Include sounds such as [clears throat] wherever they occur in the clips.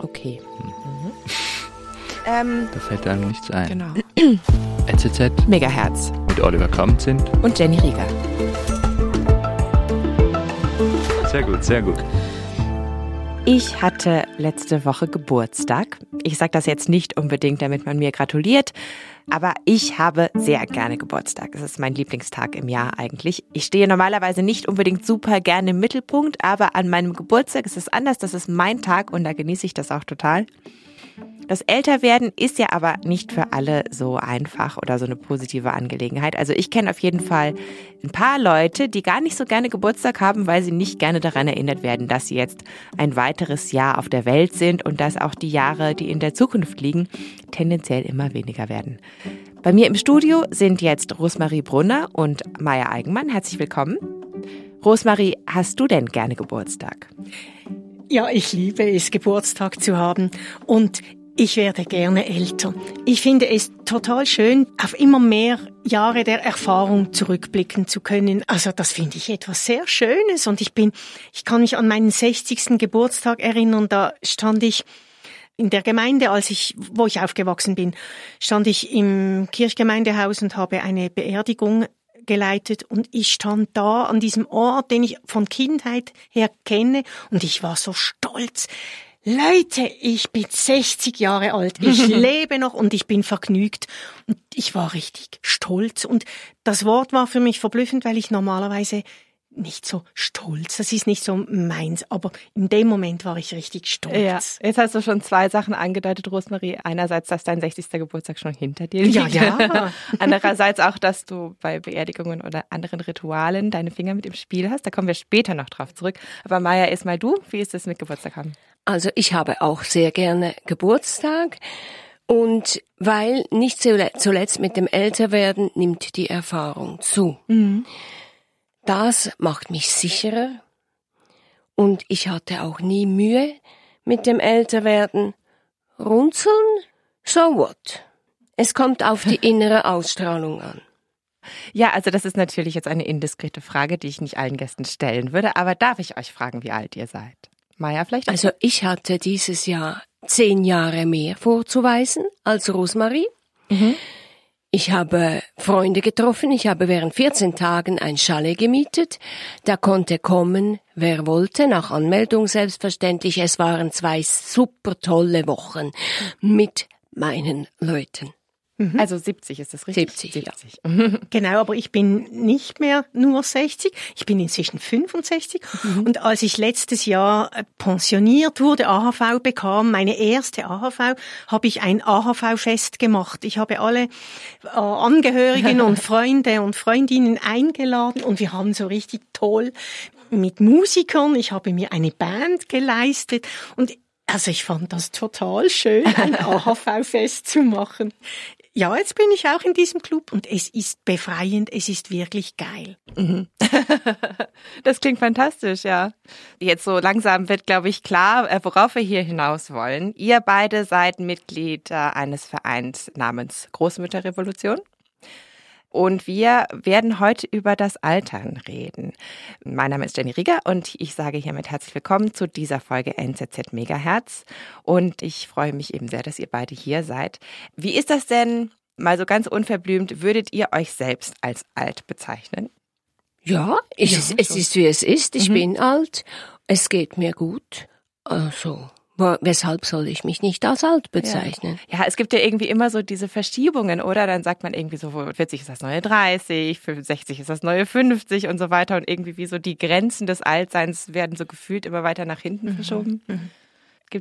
Okay. Mhm. Ähm, da fällt einem nichts ein. Genau. [clears throat] NZZ. Megahertz. Mit Oliver Kamp sind. Und Jenny Rieger. Sehr gut, sehr gut. Ich hatte letzte Woche Geburtstag. Ich sage das jetzt nicht unbedingt, damit man mir gratuliert, aber ich habe sehr gerne Geburtstag. Es ist mein Lieblingstag im Jahr eigentlich. Ich stehe normalerweise nicht unbedingt super gerne im Mittelpunkt, aber an meinem Geburtstag ist es anders. Das ist mein Tag und da genieße ich das auch total. Das Älterwerden ist ja aber nicht für alle so einfach oder so eine positive Angelegenheit. Also ich kenne auf jeden Fall ein paar Leute, die gar nicht so gerne Geburtstag haben, weil sie nicht gerne daran erinnert werden, dass sie jetzt ein weiteres Jahr auf der Welt sind und dass auch die Jahre, die in der Zukunft liegen, tendenziell immer weniger werden. Bei mir im Studio sind jetzt Rosmarie Brunner und Maya Eigenmann. Herzlich willkommen. Rosmarie, hast du denn gerne Geburtstag? Ja, ich liebe es, Geburtstag zu haben. Und ich werde gerne älter. Ich finde es total schön, auf immer mehr Jahre der Erfahrung zurückblicken zu können. Also das finde ich etwas sehr Schönes und ich bin, ich kann mich an meinen 60. Geburtstag erinnern, da stand ich in der Gemeinde, als ich, wo ich aufgewachsen bin, stand ich im Kirchgemeindehaus und habe eine Beerdigung geleitet und ich stand da an diesem Ort, den ich von Kindheit her kenne und ich war so stolz, Leute, ich bin 60 Jahre alt, ich [laughs] lebe noch und ich bin vergnügt. Und ich war richtig stolz. Und das Wort war für mich verblüffend, weil ich normalerweise nicht so stolz. Das ist nicht so meins. Aber in dem Moment war ich richtig stolz. Ja, jetzt hast du schon zwei Sachen angedeutet, Rosmarie. Einerseits, dass dein 60. Geburtstag schon hinter dir liegt. Ja, ja. [laughs] Andererseits auch, dass du bei Beerdigungen oder anderen Ritualen deine Finger mit im Spiel hast. Da kommen wir später noch drauf zurück. Aber Maya, erstmal du. Wie ist es mit Geburtstag haben? Also ich habe auch sehr gerne Geburtstag. Und weil nicht zuletzt mit dem Älterwerden nimmt die Erfahrung zu. Mhm. Das macht mich sicherer und ich hatte auch nie Mühe mit dem Älterwerden. Runzeln? So what? Es kommt auf die [laughs] innere Ausstrahlung an. Ja, also das ist natürlich jetzt eine indiskrete Frage, die ich nicht allen Gästen stellen würde, aber darf ich euch fragen, wie alt ihr seid? Maja vielleicht? Also ich hatte dieses Jahr zehn Jahre mehr vorzuweisen als Rosmarie. Mhm. Ich habe Freunde getroffen, ich habe während 14 Tagen ein Chalet gemietet. Da konnte kommen, wer wollte, nach Anmeldung selbstverständlich. Es waren zwei super tolle Wochen mit meinen Leuten. Mhm. Also 70 ist das richtig? 70, 70. Ja. [laughs] genau, aber ich bin nicht mehr nur 60, ich bin inzwischen 65 mhm. und als ich letztes Jahr äh, pensioniert wurde, AHV bekam, meine erste AHV, habe ich ein AHV-Fest gemacht. Ich habe alle äh, Angehörigen und [laughs] Freunde und Freundinnen eingeladen und wir haben so richtig toll mit Musikern, ich habe mir eine Band geleistet und also ich fand das total schön, ein [laughs] AHV-Fest zu machen ja, jetzt bin ich auch in diesem Club und es ist befreiend, es ist wirklich geil. Mhm. [laughs] das klingt fantastisch, ja. Jetzt so langsam wird, glaube ich, klar, äh, worauf wir hier hinaus wollen. Ihr beide seid Mitglied eines Vereins namens Großmütterrevolution. Und wir werden heute über das Altern reden. Mein Name ist Jenny Rieger und ich sage hiermit herzlich willkommen zu dieser Folge NZZ Megahertz. Und ich freue mich eben sehr, dass ihr beide hier seid. Wie ist das denn, mal so ganz unverblümt, würdet ihr euch selbst als alt bezeichnen? Ja, ich, ja es ist wie es ist. Ich mhm. bin alt. Es geht mir gut. Also, Weshalb soll ich mich nicht als alt bezeichnen? Ja. ja. es gibt ja irgendwie immer so diese Verschiebungen, oder? Dann sagt man irgendwie so, 40 ist das neue 30, 60 ist das neue 50 und so weiter. Und irgendwie wie so die Grenzen des Altseins werden so gefühlt immer weiter nach hinten mhm. verschoben. Mhm.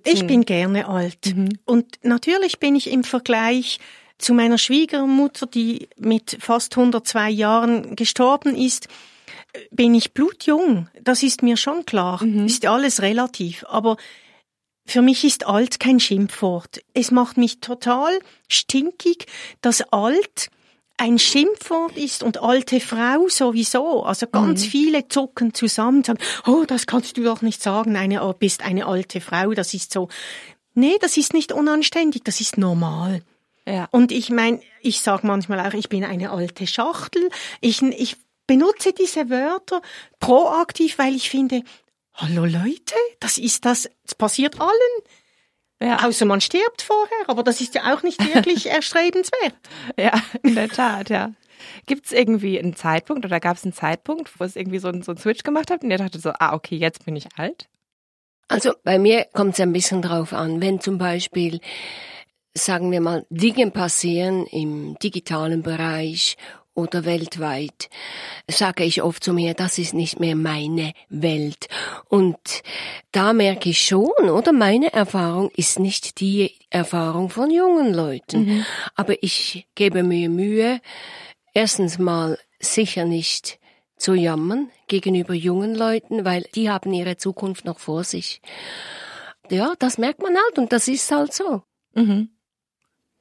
ich bin gerne alt. Mhm. Und natürlich bin ich im Vergleich zu meiner Schwiegermutter, die mit fast 102 Jahren gestorben ist, bin ich blutjung. Das ist mir schon klar. Mhm. Ist alles relativ. Aber für mich ist alt kein Schimpfwort. Es macht mich total stinkig, dass alt ein Schimpfwort ist und alte Frau sowieso. Also ganz mhm. viele zucken zusammen und sagen, oh, das kannst du doch nicht sagen, eine, oh, bist eine alte Frau, das ist so. Nee, das ist nicht unanständig, das ist normal. Ja. Und ich meine, ich sage manchmal auch, ich bin eine alte Schachtel. Ich, ich benutze diese Wörter proaktiv, weil ich finde, Hallo Leute, das ist das, es passiert allen. Ja. Außer man stirbt vorher, aber das ist ja auch nicht wirklich [laughs] erstrebenswert. Ja, in der Tat, ja. Gibt es irgendwie einen Zeitpunkt oder gab es einen Zeitpunkt, wo es irgendwie so einen, so einen Switch gemacht hat und ihr dachte so, ah, okay, jetzt bin ich alt? Also bei mir kommt es ein bisschen drauf an, wenn zum Beispiel, sagen wir mal, Dinge passieren im digitalen Bereich oder weltweit, sage ich oft zu mir, das ist nicht mehr meine Welt. Und da merke ich schon, oder meine Erfahrung ist nicht die Erfahrung von jungen Leuten. Mhm. Aber ich gebe mir Mühe, erstens mal sicher nicht zu jammern gegenüber jungen Leuten, weil die haben ihre Zukunft noch vor sich. Ja, das merkt man halt und das ist halt so. Mhm.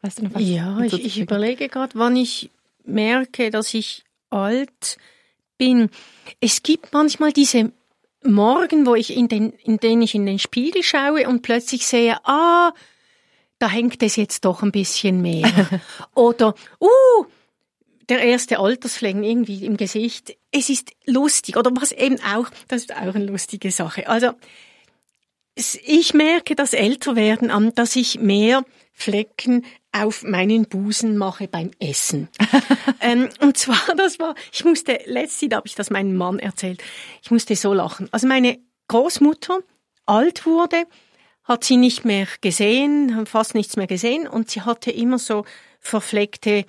Weißt du noch was? Ja, ich, ich überlege gerade, wann ich merke, dass ich alt bin. Es gibt manchmal diese Morgen, wo ich in den, in denen ich in den Spiegel schaue und plötzlich sehe, ah, da hängt es jetzt doch ein bisschen mehr. [laughs] Oder, uh, der erste Altersflecken irgendwie im Gesicht. Es ist lustig. Oder was eben auch, das ist auch eine lustige Sache. Also, ich merke das Älterwerden an, dass ich mehr Flecken auf meinen Busen mache beim Essen. [laughs] ähm, und zwar, [laughs] das war, ich musste, letztens habe ich das meinem Mann erzählt, ich musste so lachen. Also meine Großmutter alt wurde, hat sie nicht mehr gesehen, fast nichts mehr gesehen und sie hatte immer so verfleckte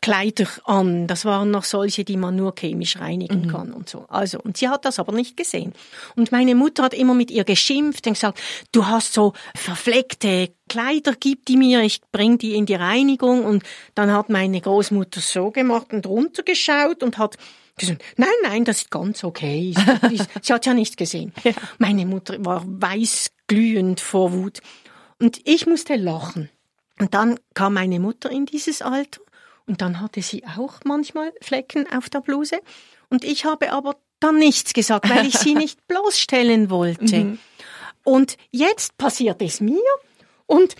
Kleider an. Das waren noch solche, die man nur chemisch reinigen mhm. kann und so. Also, und sie hat das aber nicht gesehen. Und meine Mutter hat immer mit ihr geschimpft und gesagt, du hast so verfleckte Kleider, gib die mir, ich bring die in die Reinigung. Und dann hat meine Großmutter so gemacht und runtergeschaut und hat gesagt, nein, nein, das ist ganz okay. sie hat [laughs] ja nicht gesehen. Ja. Meine Mutter war weißglühend vor Wut. Und ich musste lachen. Und dann kam meine Mutter in dieses Alter und dann hatte sie auch manchmal Flecken auf der Bluse. Und ich habe aber dann nichts gesagt, weil ich sie nicht [laughs] bloßstellen wollte. Mhm. Und jetzt passiert es mir und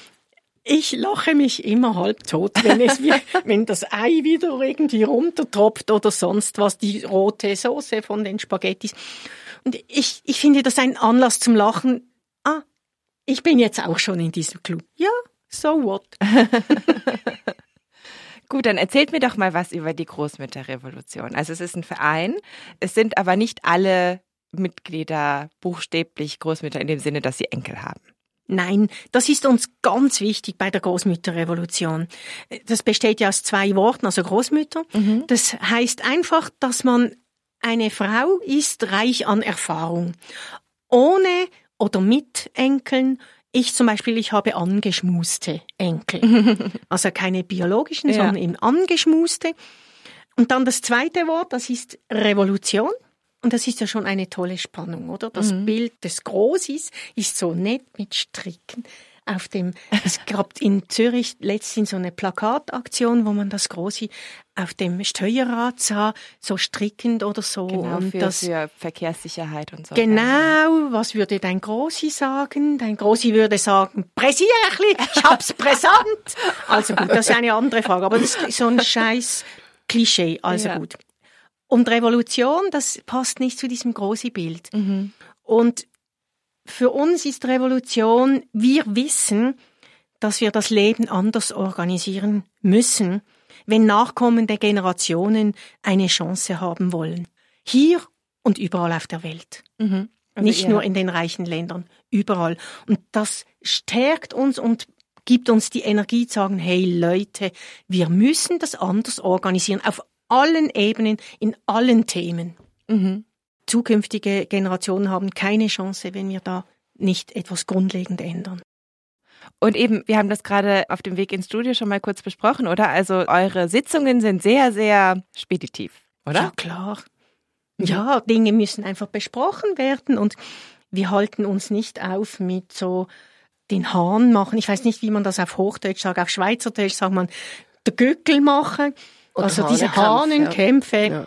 ich lache mich immer halb tot, wenn es [laughs] wenn das Ei wieder irgendwie runtertropft oder sonst was, die rote Soße von den Spaghettis. Und ich, ich finde das ein Anlass zum Lachen. Ah, ich bin jetzt auch schon in diesem Club. Ja, so what? [laughs] Gut, dann erzählt mir doch mal was über die Großmütterrevolution. Also es ist ein Verein, es sind aber nicht alle Mitglieder buchstäblich Großmütter in dem Sinne, dass sie Enkel haben. Nein, das ist uns ganz wichtig bei der Großmütterrevolution. Das besteht ja aus zwei Worten, also Großmütter. Mhm. Das heißt einfach, dass man eine Frau ist reich an Erfahrung. Ohne oder mit Enkeln ich zum Beispiel, ich habe angeschmuste Enkel. [laughs] also keine biologischen, ja. sondern eben angeschmuste. Und dann das zweite Wort, das ist Revolution. Und das ist ja schon eine tolle Spannung, oder? Das mhm. Bild des Großis ist so nett mit Stricken auf dem, es gab in Zürich letztens so eine Plakataktion, wo man das Große auf dem Steuerrad sah, so strickend oder so. Genau, und für, das, für Verkehrssicherheit und so. Genau, was würde dein Großi sagen? Dein Großi würde sagen, Präsierchli, ich hab's präsent. [laughs] Also gut, das ist eine andere Frage, aber das ist so ein scheiß Klischee, also ja. gut. Und Revolution, das passt nicht zu diesem großen Bild. Mhm. Und für uns ist Revolution, wir wissen, dass wir das Leben anders organisieren müssen, wenn nachkommende Generationen eine Chance haben wollen. Hier und überall auf der Welt. Mhm. Also Nicht ja. nur in den reichen Ländern, überall. Und das stärkt uns und gibt uns die Energie zu sagen, hey Leute, wir müssen das anders organisieren, auf allen Ebenen, in allen Themen. Mhm zukünftige Generationen haben keine Chance, wenn wir da nicht etwas grundlegend ändern. Und eben, wir haben das gerade auf dem Weg ins Studio schon mal kurz besprochen, oder? Also eure Sitzungen sind sehr, sehr speditiv, oder? Ja, klar. Ja, Dinge müssen einfach besprochen werden und wir halten uns nicht auf mit so den Hahn machen. Ich weiß nicht, wie man das auf Hochdeutsch sagt. Auf Schweizerdeutsch sagt man der Gückel machen. Oder also diese Hahnenkämpfe. Ja.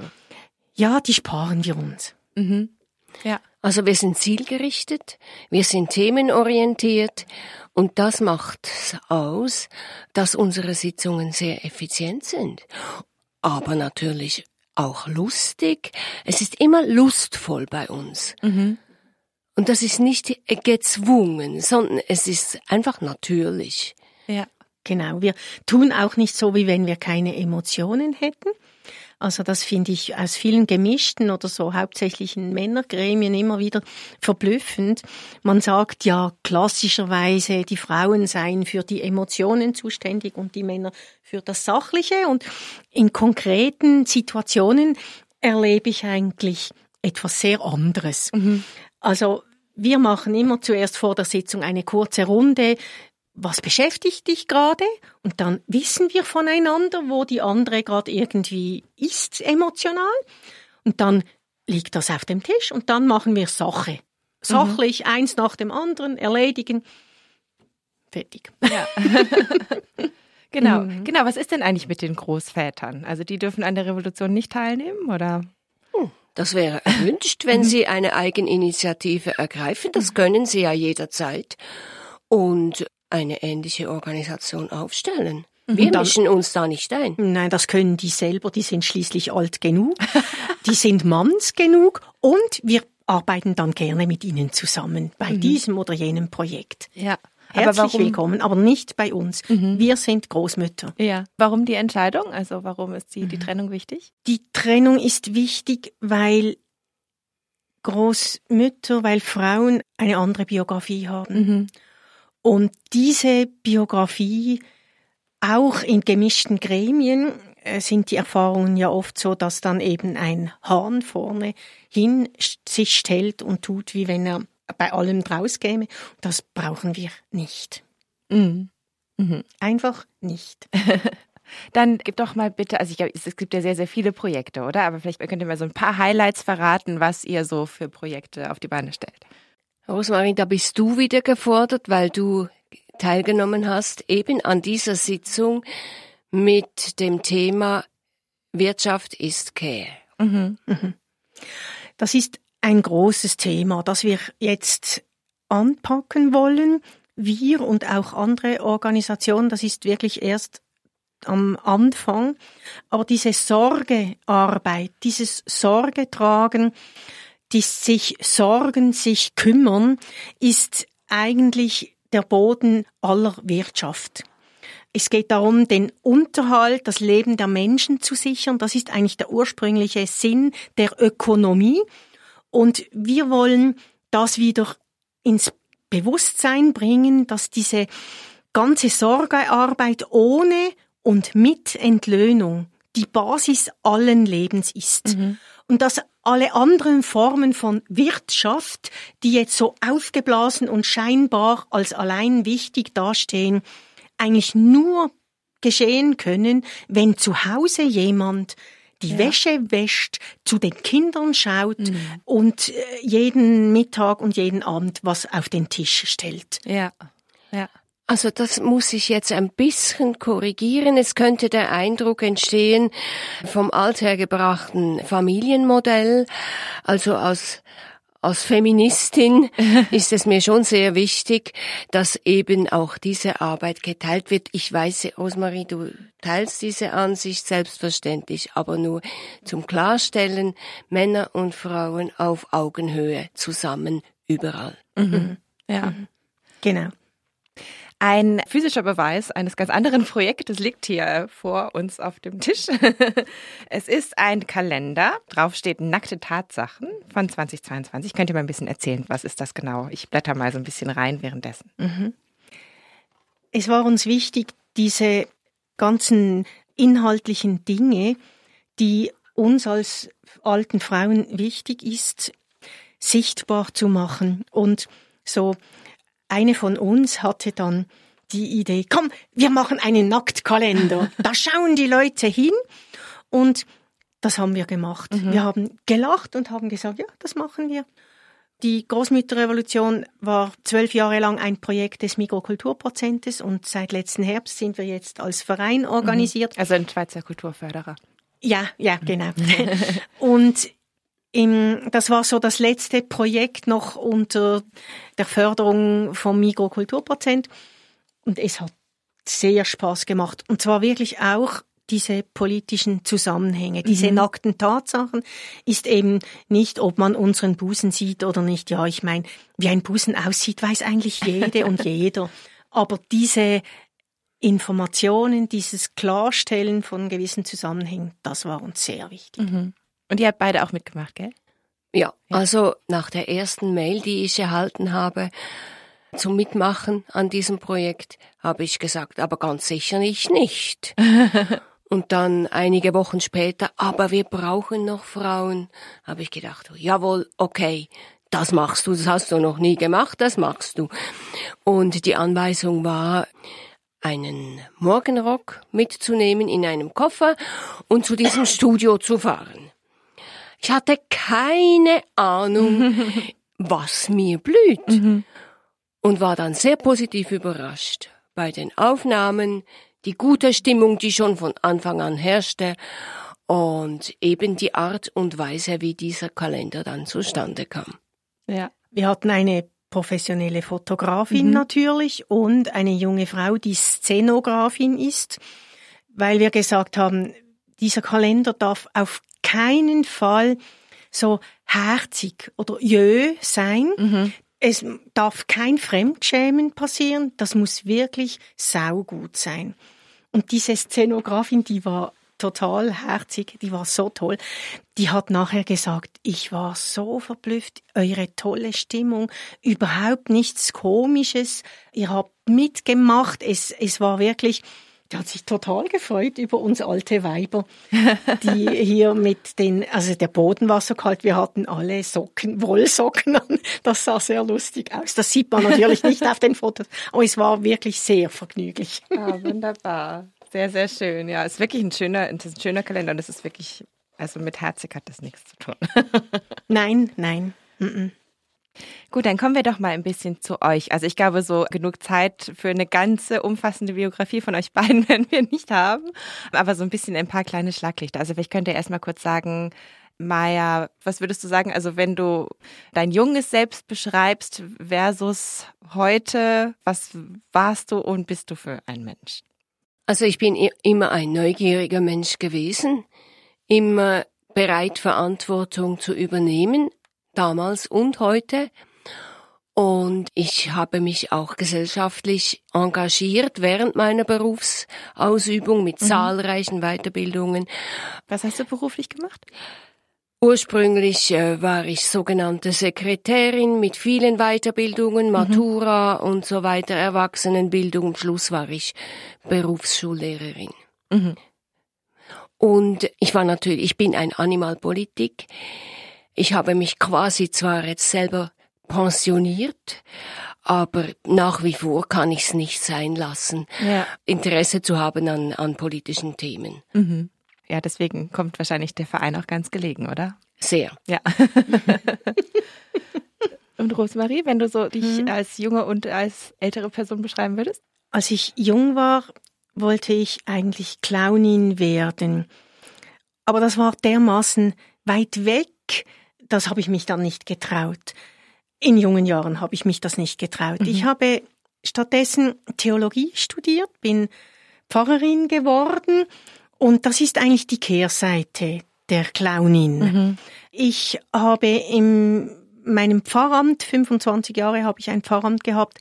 ja, die sparen wir uns. Mhm. Ja. Also wir sind zielgerichtet, wir sind themenorientiert und das macht aus, dass unsere Sitzungen sehr effizient sind. Aber natürlich auch lustig. Es ist immer lustvoll bei uns. Mhm. Und das ist nicht gezwungen, sondern es ist einfach natürlich. Ja, genau. Wir tun auch nicht so, wie wenn wir keine Emotionen hätten. Also das finde ich aus vielen gemischten oder so hauptsächlichen Männergremien immer wieder verblüffend. Man sagt ja klassischerweise, die Frauen seien für die Emotionen zuständig und die Männer für das Sachliche. Und in konkreten Situationen erlebe ich eigentlich etwas sehr anderes. Mhm. Also wir machen immer zuerst vor der Sitzung eine kurze Runde, was beschäftigt dich gerade? Und dann wissen wir voneinander, wo die andere gerade irgendwie ist emotional. Und dann liegt das auf dem Tisch und dann machen wir Sache. Sachlich, mhm. eins nach dem anderen, erledigen. Fertig. Ja. [laughs] genau, mhm. genau. Was ist denn eigentlich mit den Großvätern? Also die dürfen an der Revolution nicht teilnehmen, oder? Hm, das wäre erwünscht, wenn sie eine Eigeninitiative ergreifen. Das können sie ja jederzeit. Und eine ähnliche Organisation aufstellen. Mhm. Wir dann, mischen uns da nicht ein. Nein, das können die selber, die sind schließlich alt genug, [laughs] die sind manns genug und wir arbeiten dann gerne mit ihnen zusammen bei mhm. diesem oder jenem Projekt. Ja. Herzlich aber warum? willkommen, aber nicht bei uns. Mhm. Wir sind Großmütter. Ja. Warum die Entscheidung? Also warum ist die, die mhm. Trennung wichtig? Die Trennung ist wichtig, weil Großmütter, weil Frauen eine andere Biografie haben. Mhm. Und diese Biografie, auch in gemischten Gremien, äh, sind die Erfahrungen ja oft so, dass dann eben ein Hahn vorne hin sich stellt und tut, wie wenn er bei allem draus käme. Das brauchen wir nicht. Mhm. Mhm. Einfach nicht. [laughs] Dann gib doch mal bitte, also ich, es gibt ja sehr, sehr viele Projekte, oder? Aber vielleicht könnt ihr mal so ein paar Highlights verraten, was ihr so für Projekte auf die Beine stellt. Rosmarin, da bist du wieder gefordert, weil du teilgenommen hast, eben an dieser Sitzung mit dem Thema Wirtschaft ist Care. Mhm. Mhm. Das ist ein großes Thema, das wir jetzt anpacken wollen. Wir und auch andere Organisationen, das ist wirklich erst am Anfang. Aber diese Sorgearbeit, dieses Sorgetragen, die sich sorgen, sich kümmern, ist eigentlich der Boden aller Wirtschaft. Es geht darum, den Unterhalt, das Leben der Menschen zu sichern. Das ist eigentlich der ursprüngliche Sinn der Ökonomie. Und wir wollen das wieder ins Bewusstsein bringen, dass diese ganze Sorgearbeit ohne und mit Entlöhnung die Basis allen Lebens ist. Mhm. Und dass alle anderen Formen von Wirtschaft, die jetzt so aufgeblasen und scheinbar als allein wichtig dastehen, eigentlich nur geschehen können, wenn zu Hause jemand die ja. Wäsche wäscht, zu den Kindern schaut mhm. und äh, jeden Mittag und jeden Abend was auf den Tisch stellt. Ja. Ja. Also das muss ich jetzt ein bisschen korrigieren. Es könnte der Eindruck entstehen vom althergebrachten Familienmodell, also aus als Feministin [laughs] ist es mir schon sehr wichtig, dass eben auch diese Arbeit geteilt wird. Ich weiß, Rosmarie, du teilst diese Ansicht selbstverständlich, aber nur zum Klarstellen, Männer und Frauen auf Augenhöhe zusammen überall. Mhm. Ja, mhm. genau. Ein physischer Beweis eines ganz anderen Projektes liegt hier vor uns auf dem Tisch. [laughs] es ist ein Kalender, drauf steht nackte Tatsachen von 2022. Könnt ihr mal ein bisschen erzählen, was ist das genau? Ich blätter mal so ein bisschen rein währenddessen. Mhm. Es war uns wichtig, diese ganzen inhaltlichen Dinge, die uns als alten Frauen wichtig ist, sichtbar zu machen und so eine von uns hatte dann die Idee, komm, wir machen einen Nacktkalender. [laughs] Da schauen die Leute hin und das haben wir gemacht. Mhm. Wir haben gelacht und haben gesagt, ja, das machen wir. Die Großmütterrevolution war zwölf Jahre lang ein Projekt des Mikrokulturprozentes und seit letzten Herbst sind wir jetzt als Verein organisiert. Also ein Schweizer Kulturförderer. Ja, ja, genau. [laughs] und im, das war so das letzte Projekt noch unter der Förderung vom Mikrokulturprozent. Und es hat sehr Spaß gemacht. Und zwar wirklich auch diese politischen Zusammenhänge, diese mhm. nackten Tatsachen, ist eben nicht, ob man unseren Busen sieht oder nicht. Ja, ich meine, wie ein Busen aussieht, weiß eigentlich jede und [laughs] jeder. Aber diese Informationen, dieses Klarstellen von gewissen Zusammenhängen, das war uns sehr wichtig. Mhm. Und ihr habt beide auch mitgemacht, gell? Ja, also nach der ersten Mail, die ich erhalten habe, zum Mitmachen an diesem Projekt, habe ich gesagt, aber ganz sicher ich nicht. [laughs] Und dann einige Wochen später, aber wir brauchen noch Frauen, habe ich gedacht, jawohl, okay, das machst du, das hast du noch nie gemacht, das machst du. Und die Anweisung war, einen Morgenrock mitzunehmen in einem Koffer und zu diesem Studio zu fahren. Ich hatte keine Ahnung, [laughs] was mir blüht. Mhm und war dann sehr positiv überrascht bei den Aufnahmen, die gute Stimmung, die schon von Anfang an herrschte und eben die Art und Weise, wie dieser Kalender dann zustande kam. Ja, wir hatten eine professionelle Fotografin mhm. natürlich und eine junge Frau, die Szenografin ist, weil wir gesagt haben, dieser Kalender darf auf keinen Fall so herzig oder jö sein. Mhm es darf kein Fremdschämen passieren, das muss wirklich saugut sein. Und diese Szenografin, die war total herzig, die war so toll. Die hat nachher gesagt, ich war so verblüfft, eure tolle Stimmung, überhaupt nichts Komisches, ihr habt mitgemacht, es, es war wirklich, der hat sich total gefreut über uns alte Weiber, die [laughs] hier mit den, also der Boden war so kalt, wir hatten alle Socken, Wollsocken an. Das sah sehr lustig aus. Das sieht man natürlich nicht auf den Fotos, aber es war wirklich sehr vergnüglich. Ah, wunderbar. Sehr, sehr schön. Ja, es ist wirklich ein schöner, ein schöner Kalender und es ist wirklich, also mit Herzig hat das nichts zu tun. [laughs] nein, nein. Mm -mm. Gut, dann kommen wir doch mal ein bisschen zu euch. Also ich glaube, so genug Zeit für eine ganze umfassende Biografie von euch [laughs] beiden werden wir nicht haben, aber so ein bisschen ein paar kleine Schlaglichter. Also vielleicht könnt ihr erst mal kurz sagen, Maja, was würdest du sagen, also wenn du dein junges Selbst beschreibst versus heute, was warst du und bist du für ein Mensch? Also ich bin immer ein neugieriger Mensch gewesen, immer bereit, Verantwortung zu übernehmen, damals und heute. Und ich habe mich auch gesellschaftlich engagiert während meiner Berufsausübung mit mhm. zahlreichen Weiterbildungen. Was hast du beruflich gemacht? Ursprünglich äh, war ich sogenannte Sekretärin mit vielen Weiterbildungen, mhm. Matura mhm. und so weiter, Erwachsenenbildung. Am Schluss war ich Berufsschullehrerin. Mhm. Und ich war natürlich, ich bin ein Animalpolitik. Ich habe mich quasi zwar jetzt selber pensioniert, aber nach wie vor kann ich es nicht sein lassen, ja. Interesse zu haben an, an politischen Themen. Mhm. Ja, deswegen kommt wahrscheinlich der Verein auch ganz gelegen, oder? Sehr. Ja. [laughs] und Rosemarie, wenn du so dich mhm. als junge und als ältere Person beschreiben würdest? Als ich jung war, wollte ich eigentlich Clownin werden. Aber das war dermaßen weit weg, das habe ich mich dann nicht getraut. In jungen Jahren habe ich mich das nicht getraut. Mhm. Ich habe stattdessen Theologie studiert, bin Pfarrerin geworden und das ist eigentlich die Kehrseite der Clownin. Mhm. Ich habe in meinem Pfarramt, 25 Jahre habe ich ein Pfarramt gehabt,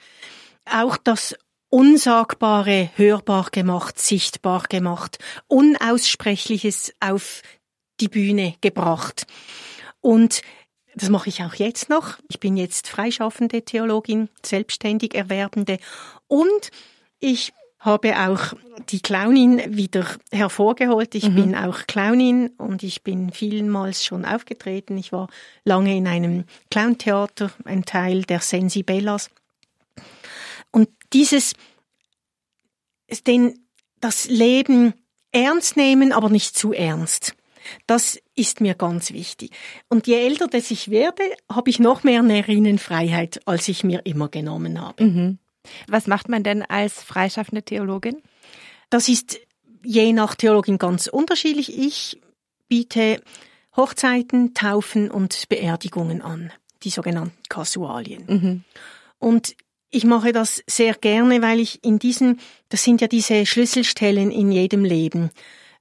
auch das Unsagbare hörbar gemacht, sichtbar gemacht, Unaussprechliches auf die Bühne gebracht. Und das mache ich auch jetzt noch. Ich bin jetzt freischaffende Theologin, selbstständig Erwerbende und ich habe auch die Clownin wieder hervorgeholt. Ich mhm. bin auch Clownin und ich bin vielmals schon aufgetreten. Ich war lange in einem Clowntheater, ein Teil der Sensibellas. Und dieses, den, das Leben ernst nehmen, aber nicht zu ernst. Das ist mir ganz wichtig. Und je älter das ich werde, habe ich noch mehr Nerinnenfreiheit, als ich mir immer genommen habe. Mhm. Was macht man denn als freischaffende Theologin? Das ist je nach Theologin ganz unterschiedlich. Ich biete Hochzeiten, Taufen und Beerdigungen an, die sogenannten Kasualien. Mhm. Und ich mache das sehr gerne, weil ich in diesen, das sind ja diese Schlüsselstellen in jedem Leben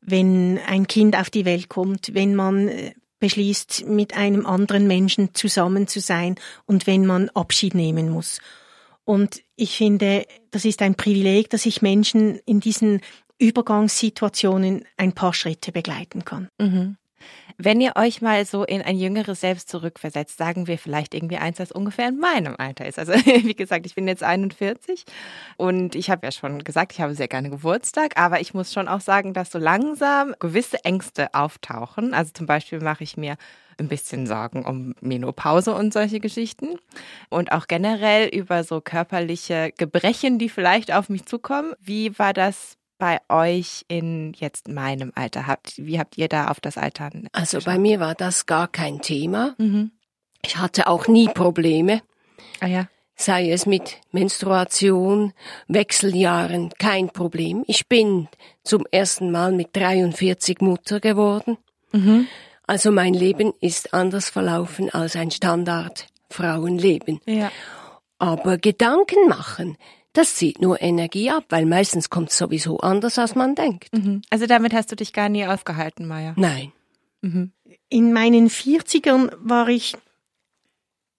wenn ein Kind auf die Welt kommt, wenn man äh, beschließt, mit einem anderen Menschen zusammen zu sein und wenn man Abschied nehmen muss. Und ich finde, das ist ein Privileg, dass ich Menschen in diesen Übergangssituationen ein paar Schritte begleiten kann. Mhm. Wenn ihr euch mal so in ein jüngeres Selbst zurückversetzt, sagen wir vielleicht irgendwie eins, das ungefähr in meinem Alter ist. Also [laughs] wie gesagt, ich bin jetzt 41 und ich habe ja schon gesagt, ich habe sehr gerne Geburtstag, aber ich muss schon auch sagen, dass so langsam gewisse Ängste auftauchen. Also zum Beispiel mache ich mir ein bisschen Sorgen um Menopause und solche Geschichten und auch generell über so körperliche Gebrechen, die vielleicht auf mich zukommen. Wie war das bei euch in jetzt meinem Alter habt? Wie habt ihr da auf das Altern? Also geschaut? bei mir war das gar kein Thema. Mhm. Ich hatte auch nie Probleme. Ah ja. Sei es mit Menstruation, Wechseljahren, kein Problem. Ich bin zum ersten Mal mit 43 Mutter geworden. Mhm. Also mein Leben ist anders verlaufen als ein Standard Frauenleben. Ja. Aber Gedanken machen, das zieht nur Energie ab, weil meistens kommt es sowieso anders, als man denkt. Mhm. Also damit hast du dich gar nie aufgehalten, Maya? Nein. Mhm. In meinen 40ern war ich,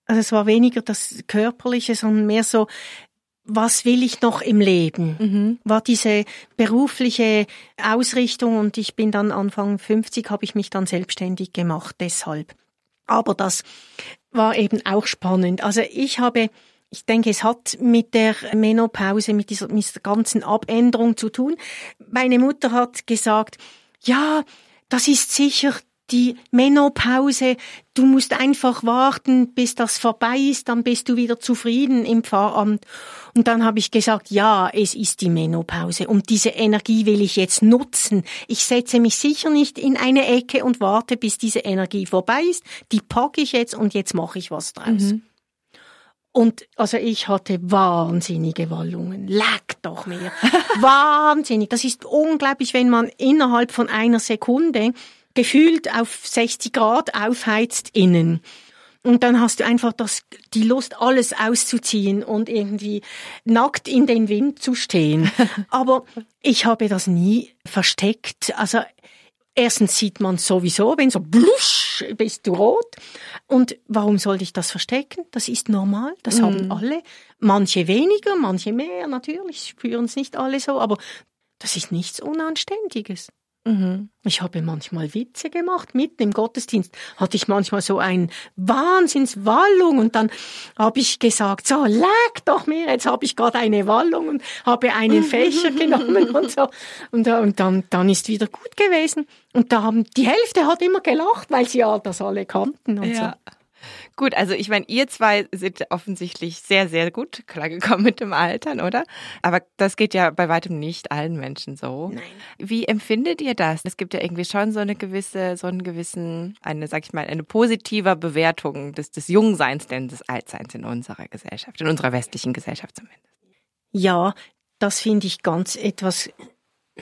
also es war weniger das Körperliche, sondern mehr so, was will ich noch im Leben? Mhm. War diese berufliche Ausrichtung und ich bin dann Anfang 50, habe ich mich dann selbstständig gemacht, deshalb. Aber das war eben auch spannend. Also ich habe ich denke, es hat mit der Menopause, mit dieser, mit dieser ganzen Abänderung zu tun. Meine Mutter hat gesagt, ja, das ist sicher die Menopause. Du musst einfach warten, bis das vorbei ist, dann bist du wieder zufrieden im Pfarramt. Und dann habe ich gesagt, ja, es ist die Menopause und diese Energie will ich jetzt nutzen. Ich setze mich sicher nicht in eine Ecke und warte, bis diese Energie vorbei ist. Die packe ich jetzt und jetzt mache ich was draus. Mhm. Und also ich hatte wahnsinnige Wallungen. Leck doch mir. [laughs] Wahnsinnig. Das ist unglaublich, wenn man innerhalb von einer Sekunde gefühlt auf 60 Grad aufheizt innen. Und dann hast du einfach das, die Lust, alles auszuziehen und irgendwie nackt in den Wind zu stehen. [laughs] Aber ich habe das nie versteckt. Also Erstens sieht man sowieso, wenn so blusch, bist du rot. Und warum sollte ich das verstecken? Das ist normal, das mm. haben alle. Manche weniger, manche mehr, natürlich spüren es nicht alle so, aber das ist nichts Unanständiges. Mhm. Ich habe manchmal Witze gemacht, mitten im Gottesdienst hatte ich manchmal so ein Wahnsinnswallung und dann habe ich gesagt, so, leg doch mir, jetzt habe ich gerade eine Wallung und habe einen Fächer genommen und so. Und, und dann, dann ist wieder gut gewesen. Und da haben, die Hälfte hat immer gelacht, weil sie ja das alle kannten und ja. so. Gut, also ich meine, ihr zwei sind offensichtlich sehr, sehr gut klargekommen mit dem Altern, oder? Aber das geht ja bei weitem nicht allen Menschen so. Nein. Wie empfindet ihr das? Es gibt ja irgendwie schon so eine gewisse, so einen gewissen, eine, sag ich mal, eine positive Bewertung des, des Jungseins, denn des Altseins in unserer Gesellschaft, in unserer westlichen Gesellschaft zumindest. Ja, das finde ich ganz etwas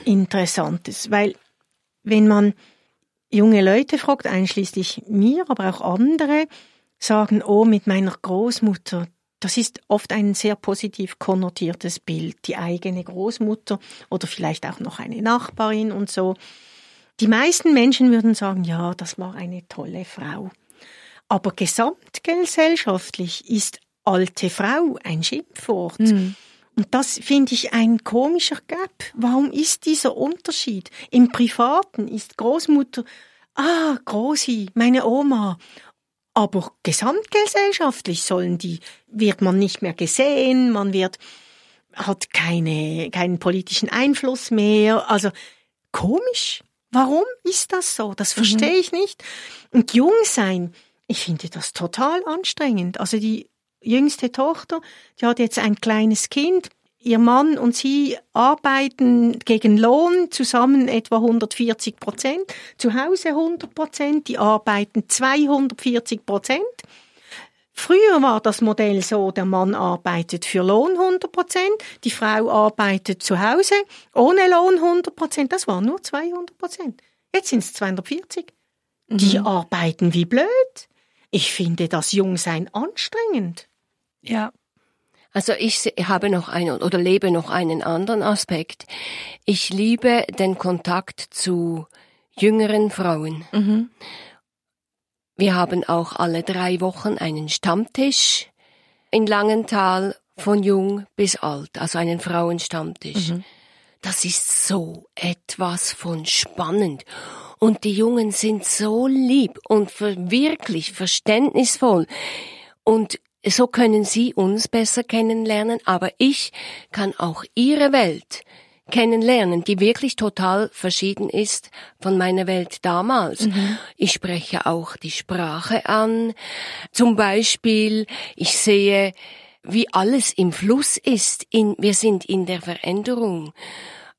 Interessantes, weil wenn man junge Leute fragt, einschließlich mir, aber auch andere, sagen, oh, mit meiner Großmutter, das ist oft ein sehr positiv konnotiertes Bild, die eigene Großmutter oder vielleicht auch noch eine Nachbarin und so. Die meisten Menschen würden sagen, ja, das war eine tolle Frau. Aber gesamtgesellschaftlich ist alte Frau ein Schimpfwort. Mhm. Und das finde ich ein komischer Gap. Warum ist dieser Unterschied? Im Privaten ist Großmutter, ah, Großi, meine Oma. Aber gesamtgesellschaftlich sollen die, wird man nicht mehr gesehen, man wird, hat keine, keinen politischen Einfluss mehr. Also, komisch. Warum ist das so? Das mhm. verstehe ich nicht. Und jung sein, ich finde das total anstrengend. Also die jüngste Tochter, die hat jetzt ein kleines Kind, Ihr Mann und Sie arbeiten gegen Lohn zusammen etwa 140 Prozent, zu Hause 100 Prozent, die arbeiten 240 Prozent. Früher war das Modell so, der Mann arbeitet für Lohn 100 Prozent, die Frau arbeitet zu Hause ohne Lohn 100 Prozent, das waren nur 200 Prozent. Jetzt sind es 240. Mhm. Die arbeiten wie blöd. Ich finde das Jungsein anstrengend. Ja, Also ich habe noch einen oder lebe noch einen anderen Aspekt. Ich liebe den Kontakt zu jüngeren Frauen. Mhm. Wir haben auch alle drei Wochen einen Stammtisch in Langenthal von jung bis alt, also einen Frauenstammtisch. Mhm. Das ist so etwas von spannend. Und die Jungen sind so lieb und wirklich verständnisvoll. Und so können sie uns besser kennenlernen, aber ich kann auch ihre Welt kennenlernen, die wirklich total verschieden ist von meiner Welt damals. Mhm. Ich spreche auch die Sprache an. Zum Beispiel, ich sehe, wie alles im Fluss ist. In, wir sind in der Veränderung.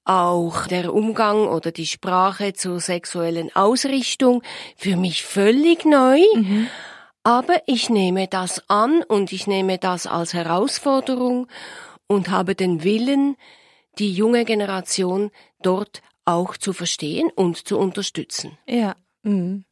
Auch der Umgang oder die Sprache zur sexuellen Ausrichtung für mich völlig neu. Mhm. Aber ich nehme das an und ich nehme das als Herausforderung und habe den Willen, die junge Generation dort auch zu verstehen und zu unterstützen. Ja. Mhm.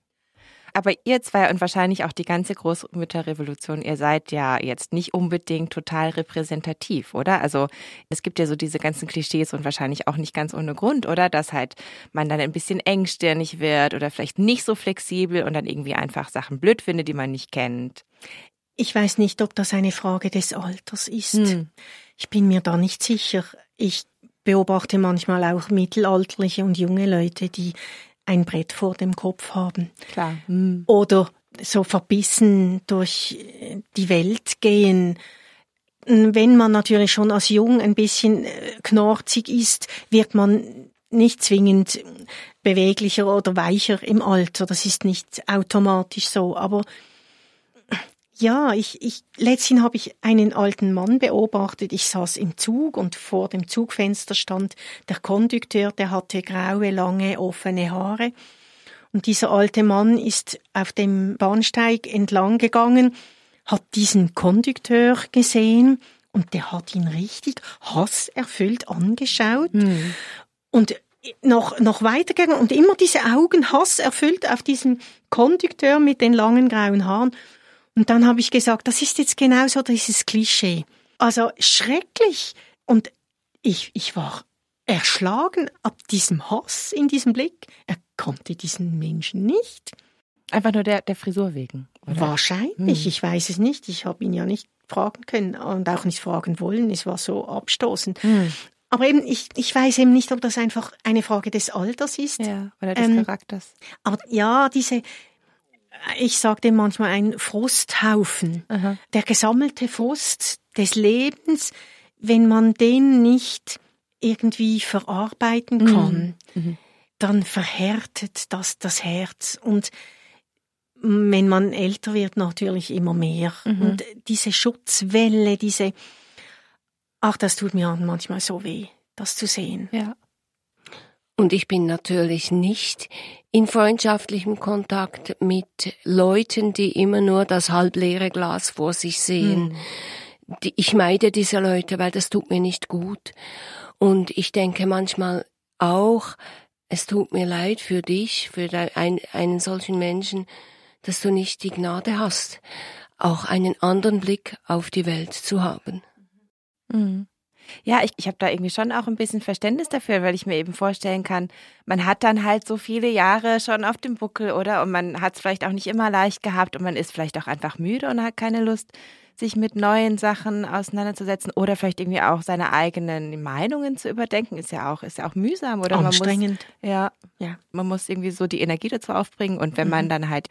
Aber ihr zwei und wahrscheinlich auch die ganze Großmütterrevolution, ihr seid ja jetzt nicht unbedingt total repräsentativ, oder? Also es gibt ja so diese ganzen Klischees und wahrscheinlich auch nicht ganz ohne Grund, oder? Dass halt man dann ein bisschen engstirnig wird oder vielleicht nicht so flexibel und dann irgendwie einfach Sachen blöd findet, die man nicht kennt. Ich weiß nicht, ob das eine Frage des Alters ist. Hm. Ich bin mir da nicht sicher. Ich beobachte manchmal auch mittelalterliche und junge Leute, die ein Brett vor dem Kopf haben. Klar. Mhm. Oder so verbissen durch die Welt gehen. Wenn man natürlich schon als Jung ein bisschen äh, knorzig ist, wird man nicht zwingend beweglicher oder weicher im Alter. Das ist nicht automatisch so. Aber ja, ich, ich, letzthin habe ich einen alten Mann beobachtet. Ich saß im Zug und vor dem Zugfenster stand der Kondukteur, der hatte graue, lange, offene Haare. Und dieser alte Mann ist auf dem Bahnsteig entlang gegangen, hat diesen Kondukteur gesehen und der hat ihn richtig hasserfüllt angeschaut. Mhm. Und noch, noch weitergegangen und immer diese Augen hasserfüllt auf diesen Kondukteur mit den langen grauen Haaren. Und dann habe ich gesagt, das ist jetzt genauso dieses Klischee. Also schrecklich. Und ich, ich war erschlagen ab diesem Hass in diesem Blick. Er konnte diesen Menschen nicht. Einfach nur der, der Frisur wegen. Oder? Wahrscheinlich, hm. ich weiß es nicht. Ich habe ihn ja nicht fragen können und auch nicht fragen wollen. Es war so abstoßend. Hm. Aber eben, ich, ich weiß eben nicht, ob das einfach eine Frage des Alters ist. Ja, oder des ähm, Charakters. Aber ja, diese, ich sage dem manchmal ein Frusthaufen. Aha. Der gesammelte Frust des Lebens, wenn man den nicht irgendwie verarbeiten mhm. kann, mhm. dann verhärtet das das Herz und wenn man älter wird, natürlich immer mehr. Mhm. Und diese Schutzwelle, diese, ach, das tut mir manchmal so weh, das zu sehen. Ja. Und ich bin natürlich nicht in freundschaftlichem Kontakt mit Leuten, die immer nur das halbleere Glas vor sich sehen. Mhm. Ich meide diese Leute, weil das tut mir nicht gut. Und ich denke manchmal auch, es tut mir leid für dich, für einen solchen Menschen, dass du nicht die Gnade hast, auch einen anderen Blick auf die Welt zu haben. Mhm. Ja, ich, ich habe da irgendwie schon auch ein bisschen Verständnis dafür, weil ich mir eben vorstellen kann, man hat dann halt so viele Jahre schon auf dem Buckel, oder? Und man hat es vielleicht auch nicht immer leicht gehabt und man ist vielleicht auch einfach müde und hat keine Lust, sich mit neuen Sachen auseinanderzusetzen oder vielleicht irgendwie auch seine eigenen Meinungen zu überdenken, ist ja auch, ist ja auch mühsam oder Anstrengend. man muss, ja, ja, man muss irgendwie so die Energie dazu aufbringen und wenn mhm. man dann halt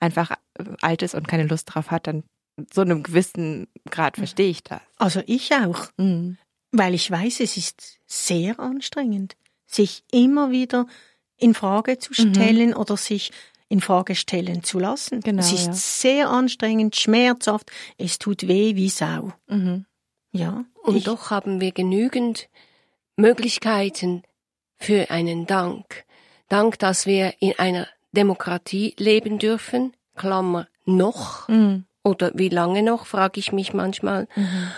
einfach alt ist und keine Lust drauf hat, dann so einem gewissen Grad verstehe ich das. Also ich auch. Mhm. Weil ich weiß, es ist sehr anstrengend, sich immer wieder in Frage zu mhm. stellen mhm. oder sich in Frage stellen zu lassen. Genau, es ist ja. sehr anstrengend, schmerzhaft, es tut weh wie Sau. Mhm. Ja. Und ich, doch haben wir genügend Möglichkeiten für einen Dank. Dank, dass wir in einer Demokratie leben dürfen, Klammer noch, mhm. Oder wie lange noch, frage ich mich manchmal. Mhm.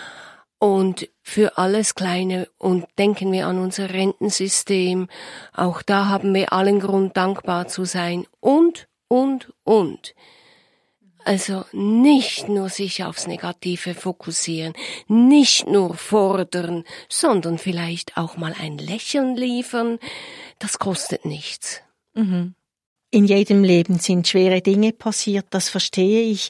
Und für alles Kleine und denken wir an unser Rentensystem. Auch da haben wir allen Grund, dankbar zu sein. Und, und, und. Also nicht nur sich aufs Negative fokussieren, nicht nur fordern, sondern vielleicht auch mal ein Lächeln liefern. Das kostet nichts. Mhm. In jedem Leben sind schwere Dinge passiert, das verstehe ich.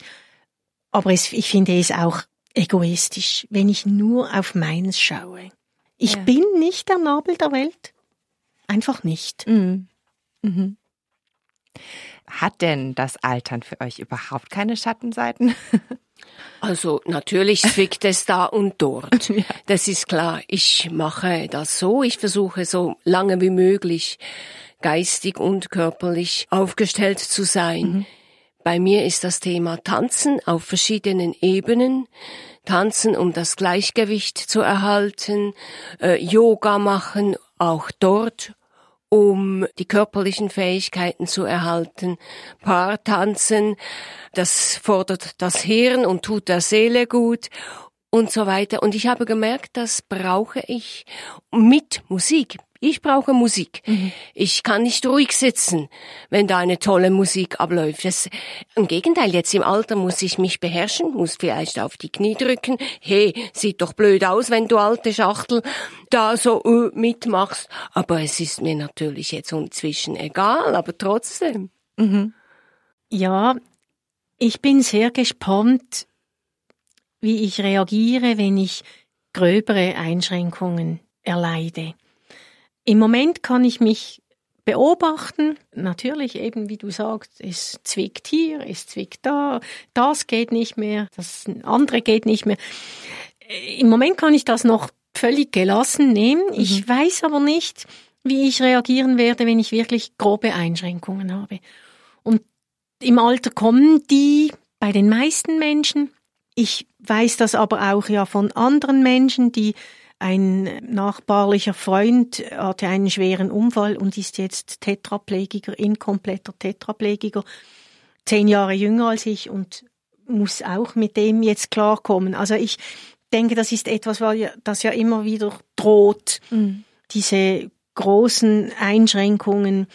Aber es, ich finde es auch egoistisch, wenn ich nur auf meins schaue. Ich ja. bin nicht der Nabel der Welt. Einfach nicht. Mhm. Mhm. Hat denn das Altern für euch überhaupt keine Schattenseiten? [laughs] Also natürlich zwickt es da und dort. [laughs] ja. Das ist klar. Ich mache das so. Ich versuche so lange wie möglich geistig und körperlich aufgestellt zu sein. Mhm. Bei mir ist das Thema Tanzen auf verschiedenen Ebenen. Tanzen, um das Gleichgewicht zu erhalten, äh, Yoga machen, auch dort, um die körperlichen Fähigkeiten zu erhalten. Paartanzen, das fordert das Hirn und tut der Seele gut und so weiter. Und ich habe gemerkt, das brauche ich mit Musik. Ich brauche Musik. Mhm. Ich kann nicht ruhig sitzen, wenn da eine tolle Musik abläuft. Das, Im Gegenteil, jetzt im Alter muss ich mich beherrschen, muss vielleicht auf die Knie drücken. Hey, sieht doch blöd aus, wenn du alte Schachtel da so uh, mitmachst. Aber es ist mir natürlich jetzt inzwischen egal, aber trotzdem. Mhm. Ja, ich bin sehr gespannt, wie ich reagiere, wenn ich gröbere Einschränkungen erleide. Im Moment kann ich mich beobachten. Natürlich eben, wie du sagst, es zwickt hier, es zwickt da, das geht nicht mehr, das andere geht nicht mehr. Im Moment kann ich das noch völlig gelassen nehmen. Mhm. Ich weiß aber nicht, wie ich reagieren werde, wenn ich wirklich grobe Einschränkungen habe. Und im Alter kommen die bei den meisten Menschen. Ich weiß das aber auch ja von anderen Menschen, die ein nachbarlicher Freund hatte einen schweren Unfall und ist jetzt Tetraplegiker, inkompletter Tetraplegiker, zehn Jahre jünger als ich und muss auch mit dem jetzt klarkommen. Also ich denke, das ist etwas, das ja immer wieder droht, mhm. diese großen Einschränkungen.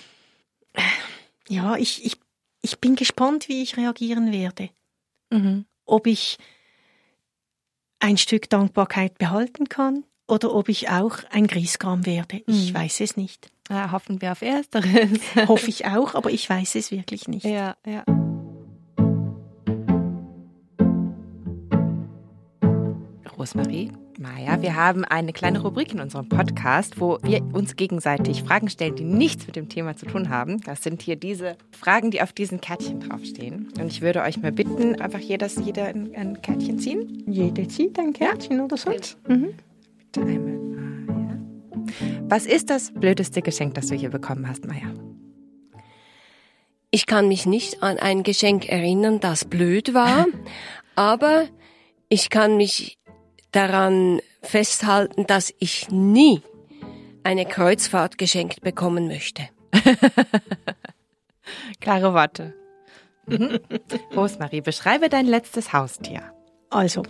Ja, ich, ich, ich bin gespannt, wie ich reagieren werde. Mhm. Ob ich ein Stück Dankbarkeit behalten kann oder ob ich auch ein Griesgram werde. Ich mhm. weiß es nicht. Ja, hoffen wir auf Ersteres. [laughs] Hoffe ich auch, aber ich weiß es wirklich nicht. Ja, ja. Rosmarie, Maja, wir haben eine kleine Rubrik in unserem Podcast, wo wir uns gegenseitig Fragen stellen, die nichts mit dem Thema zu tun haben. Das sind hier diese Fragen, die auf diesen Kärtchen draufstehen. Und ich würde euch mal bitten, einfach jedes, jeder ein, ein Kärtchen ziehen. Jede zieht ein Kärtchen ja. oder so. Mhm bitte einmal Maja. Was ist das blödeste Geschenk, das du hier bekommen hast, Maja? Ich kann mich nicht an ein Geschenk erinnern, das blöd war, [laughs] aber ich kann mich daran festhalten, dass ich nie eine Kreuzfahrt geschenkt bekommen möchte. [laughs] Klare Worte. Mhm. Rosmarie, beschreibe dein letztes Haustier. Also,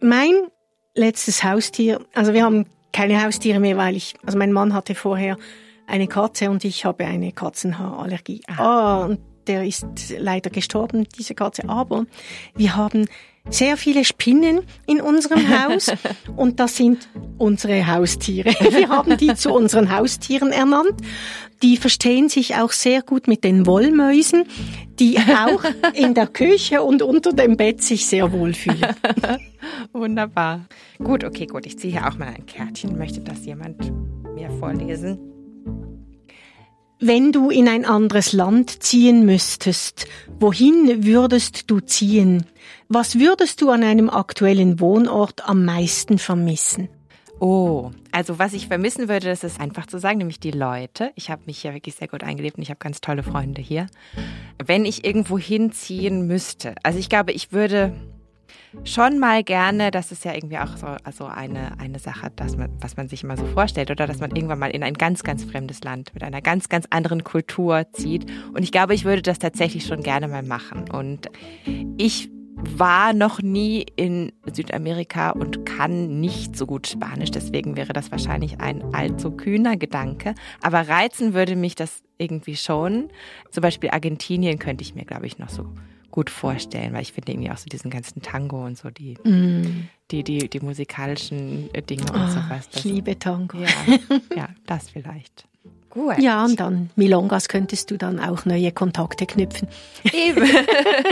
mein letztes Haustier, also wir haben keine Haustiere mehr, weil ich, also mein Mann hatte vorher eine Katze und ich habe eine Katzenhaarallergie. Ah, und der ist leider gestorben, diese Katze. Aber wir haben sehr viele Spinnen in unserem [laughs] Haus und das sind unsere Haustiere. [laughs] Wir haben die zu unseren Haustieren ernannt. Die verstehen sich auch sehr gut mit den Wollmäusen, die auch in der Küche und unter dem Bett sich sehr wohlfühlen. [laughs] Wunderbar. Gut, okay, gut. Ich ziehe hier auch mal ein Kärtchen. Möchte das jemand mir vorlesen? Wenn du in ein anderes Land ziehen müsstest, wohin würdest du ziehen? Was würdest du an einem aktuellen Wohnort am meisten vermissen? Oh, also was ich vermissen würde, das ist einfach zu sagen, nämlich die Leute. Ich habe mich hier wirklich sehr gut eingelebt und ich habe ganz tolle Freunde hier. Wenn ich irgendwo hinziehen müsste, also ich glaube, ich würde schon mal gerne, das ist ja irgendwie auch so also eine, eine Sache, dass man, was man sich immer so vorstellt, oder dass man irgendwann mal in ein ganz, ganz fremdes Land mit einer ganz, ganz anderen Kultur zieht. Und ich glaube, ich würde das tatsächlich schon gerne mal machen. Und ich war noch nie in Südamerika und kann nicht so gut Spanisch. Deswegen wäre das wahrscheinlich ein allzu kühner Gedanke. Aber reizen würde mich das irgendwie schon. Zum Beispiel Argentinien könnte ich mir, glaube ich, noch so gut vorstellen, weil ich finde irgendwie auch so diesen ganzen Tango und so die, mm. die, die, die musikalischen äh, Dinge und oh, sowas. Das, ich liebe Tango. Ja, [laughs] ja, das vielleicht. Gut. Ja, und dann Milongas könntest du dann auch neue Kontakte knüpfen. Eben. [laughs]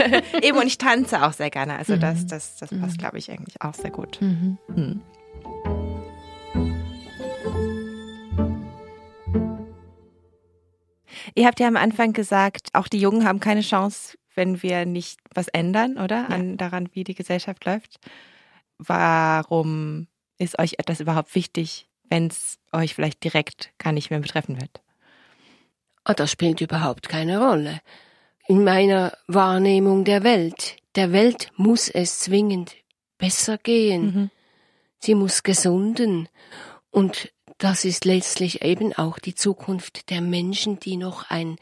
[laughs] Eben, und ich tanze auch sehr gerne. Also das, mhm. das, das passt, mhm. glaube ich, eigentlich auch sehr gut. Mhm. Mhm. Ihr habt ja am Anfang gesagt, auch die Jungen haben keine Chance, wenn wir nicht was ändern, oder? Ja. An, daran, wie die Gesellschaft läuft. Warum ist euch etwas überhaupt wichtig, wenn es euch vielleicht direkt gar nicht mehr betreffen wird? Oh, das spielt überhaupt keine Rolle. In meiner Wahrnehmung der Welt, der Welt muss es zwingend besser gehen. Mhm. Sie muss gesunden. Und das ist letztlich eben auch die Zukunft der Menschen, die noch ein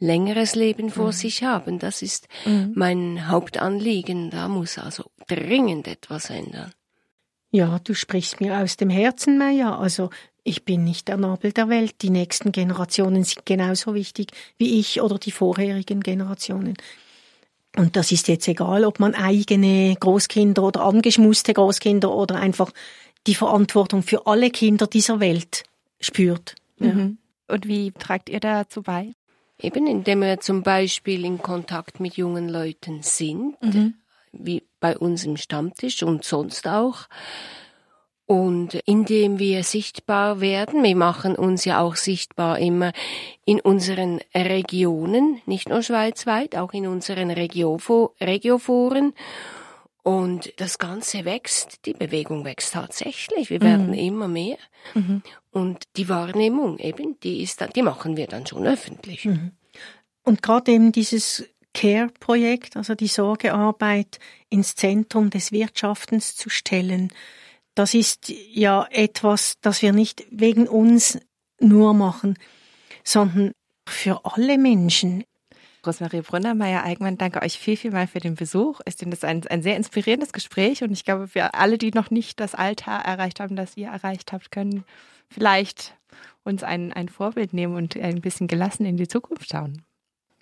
längeres Leben vor mhm. sich haben. Das ist mhm. mein Hauptanliegen. Da muss also dringend etwas ändern. Ja, du sprichst mir aus dem Herzen, Maya. Also ich bin nicht der Nabel der Welt. Die nächsten Generationen sind genauso wichtig wie ich oder die vorherigen Generationen. Und das ist jetzt egal, ob man eigene Großkinder oder angeschmuste Großkinder oder einfach die Verantwortung für alle Kinder dieser Welt spürt. Ja. Mhm. Und wie tragt ihr dazu bei? Eben indem wir zum Beispiel in Kontakt mit jungen Leuten sind, mhm. wie bei uns im Stammtisch und sonst auch. Und indem wir sichtbar werden, wir machen uns ja auch sichtbar immer in unseren Regionen, nicht nur schweizweit, auch in unseren Regioforen. Und das Ganze wächst, die Bewegung wächst tatsächlich. Wir werden mhm. immer mehr. Mhm. Und die Wahrnehmung eben, die ist dann, die machen wir dann schon öffentlich. Mhm. Und gerade eben dieses Care-Projekt, also die Sorgearbeit ins Zentrum des Wirtschaftens zu stellen, das ist ja etwas, das wir nicht wegen uns nur machen, sondern für alle Menschen. Rosmarie Brunner, Meier Eigmann, danke euch viel, viel mal für den Besuch. Ich finde das ein, ein sehr inspirierendes Gespräch und ich glaube, für alle, die noch nicht das Alter erreicht haben, das ihr erreicht habt, können vielleicht uns ein, ein Vorbild nehmen und ein bisschen gelassen in die Zukunft schauen.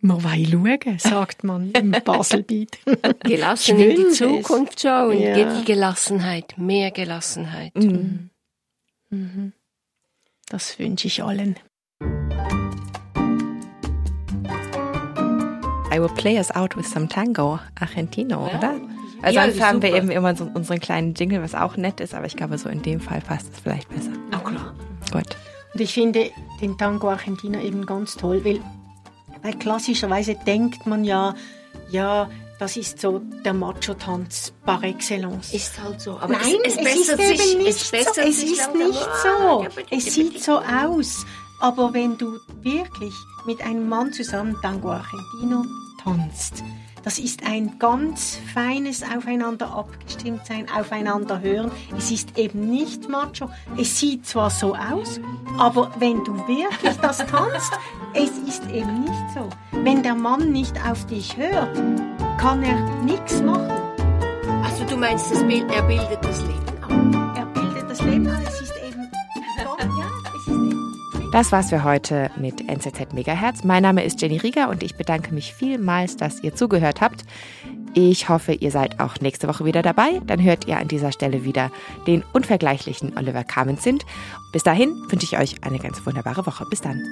Man will schauen, sagt man im [laughs] Baselbiet. Gelassen in die Zukunft schauen, ja. die Gelassenheit, mehr Gelassenheit. Mhm. Mhm. Das wünsche ich allen. I will play us out with some Tango Argentino, ja. oder? Also ja, dann haben wir eben immer so unseren kleinen Jingle, was auch nett ist, aber ich glaube, so in dem Fall passt es vielleicht besser. Auch klar. Gut. Und ich finde den Tango Argentino eben ganz toll, weil, weil klassischerweise denkt man ja, ja, das ist so der Macho-Tanz par excellence. Ist halt so. Aber Nein, es, es, es ist sich, eben nicht es so. Es ist nicht so. Es sieht so aus. Aber wenn du wirklich mit einem Mann zusammen Tango Argentino tanzt, das ist ein ganz feines Aufeinander abgestimmt sein, aufeinander hören. Es ist eben nicht macho. Es sieht zwar so aus, aber wenn du wirklich das tanzt, [laughs] es ist eben nicht so. Wenn der Mann nicht auf dich hört, kann er nichts machen. Also du meinst, das Bild, er bildet das Leben ab? Das war's für heute mit NZZ Megahertz. Mein Name ist Jenny Rieger und ich bedanke mich vielmals, dass ihr zugehört habt. Ich hoffe, ihr seid auch nächste Woche wieder dabei. Dann hört ihr an dieser Stelle wieder den unvergleichlichen Oliver Carmen sind. Bis dahin wünsche ich euch eine ganz wunderbare Woche. Bis dann.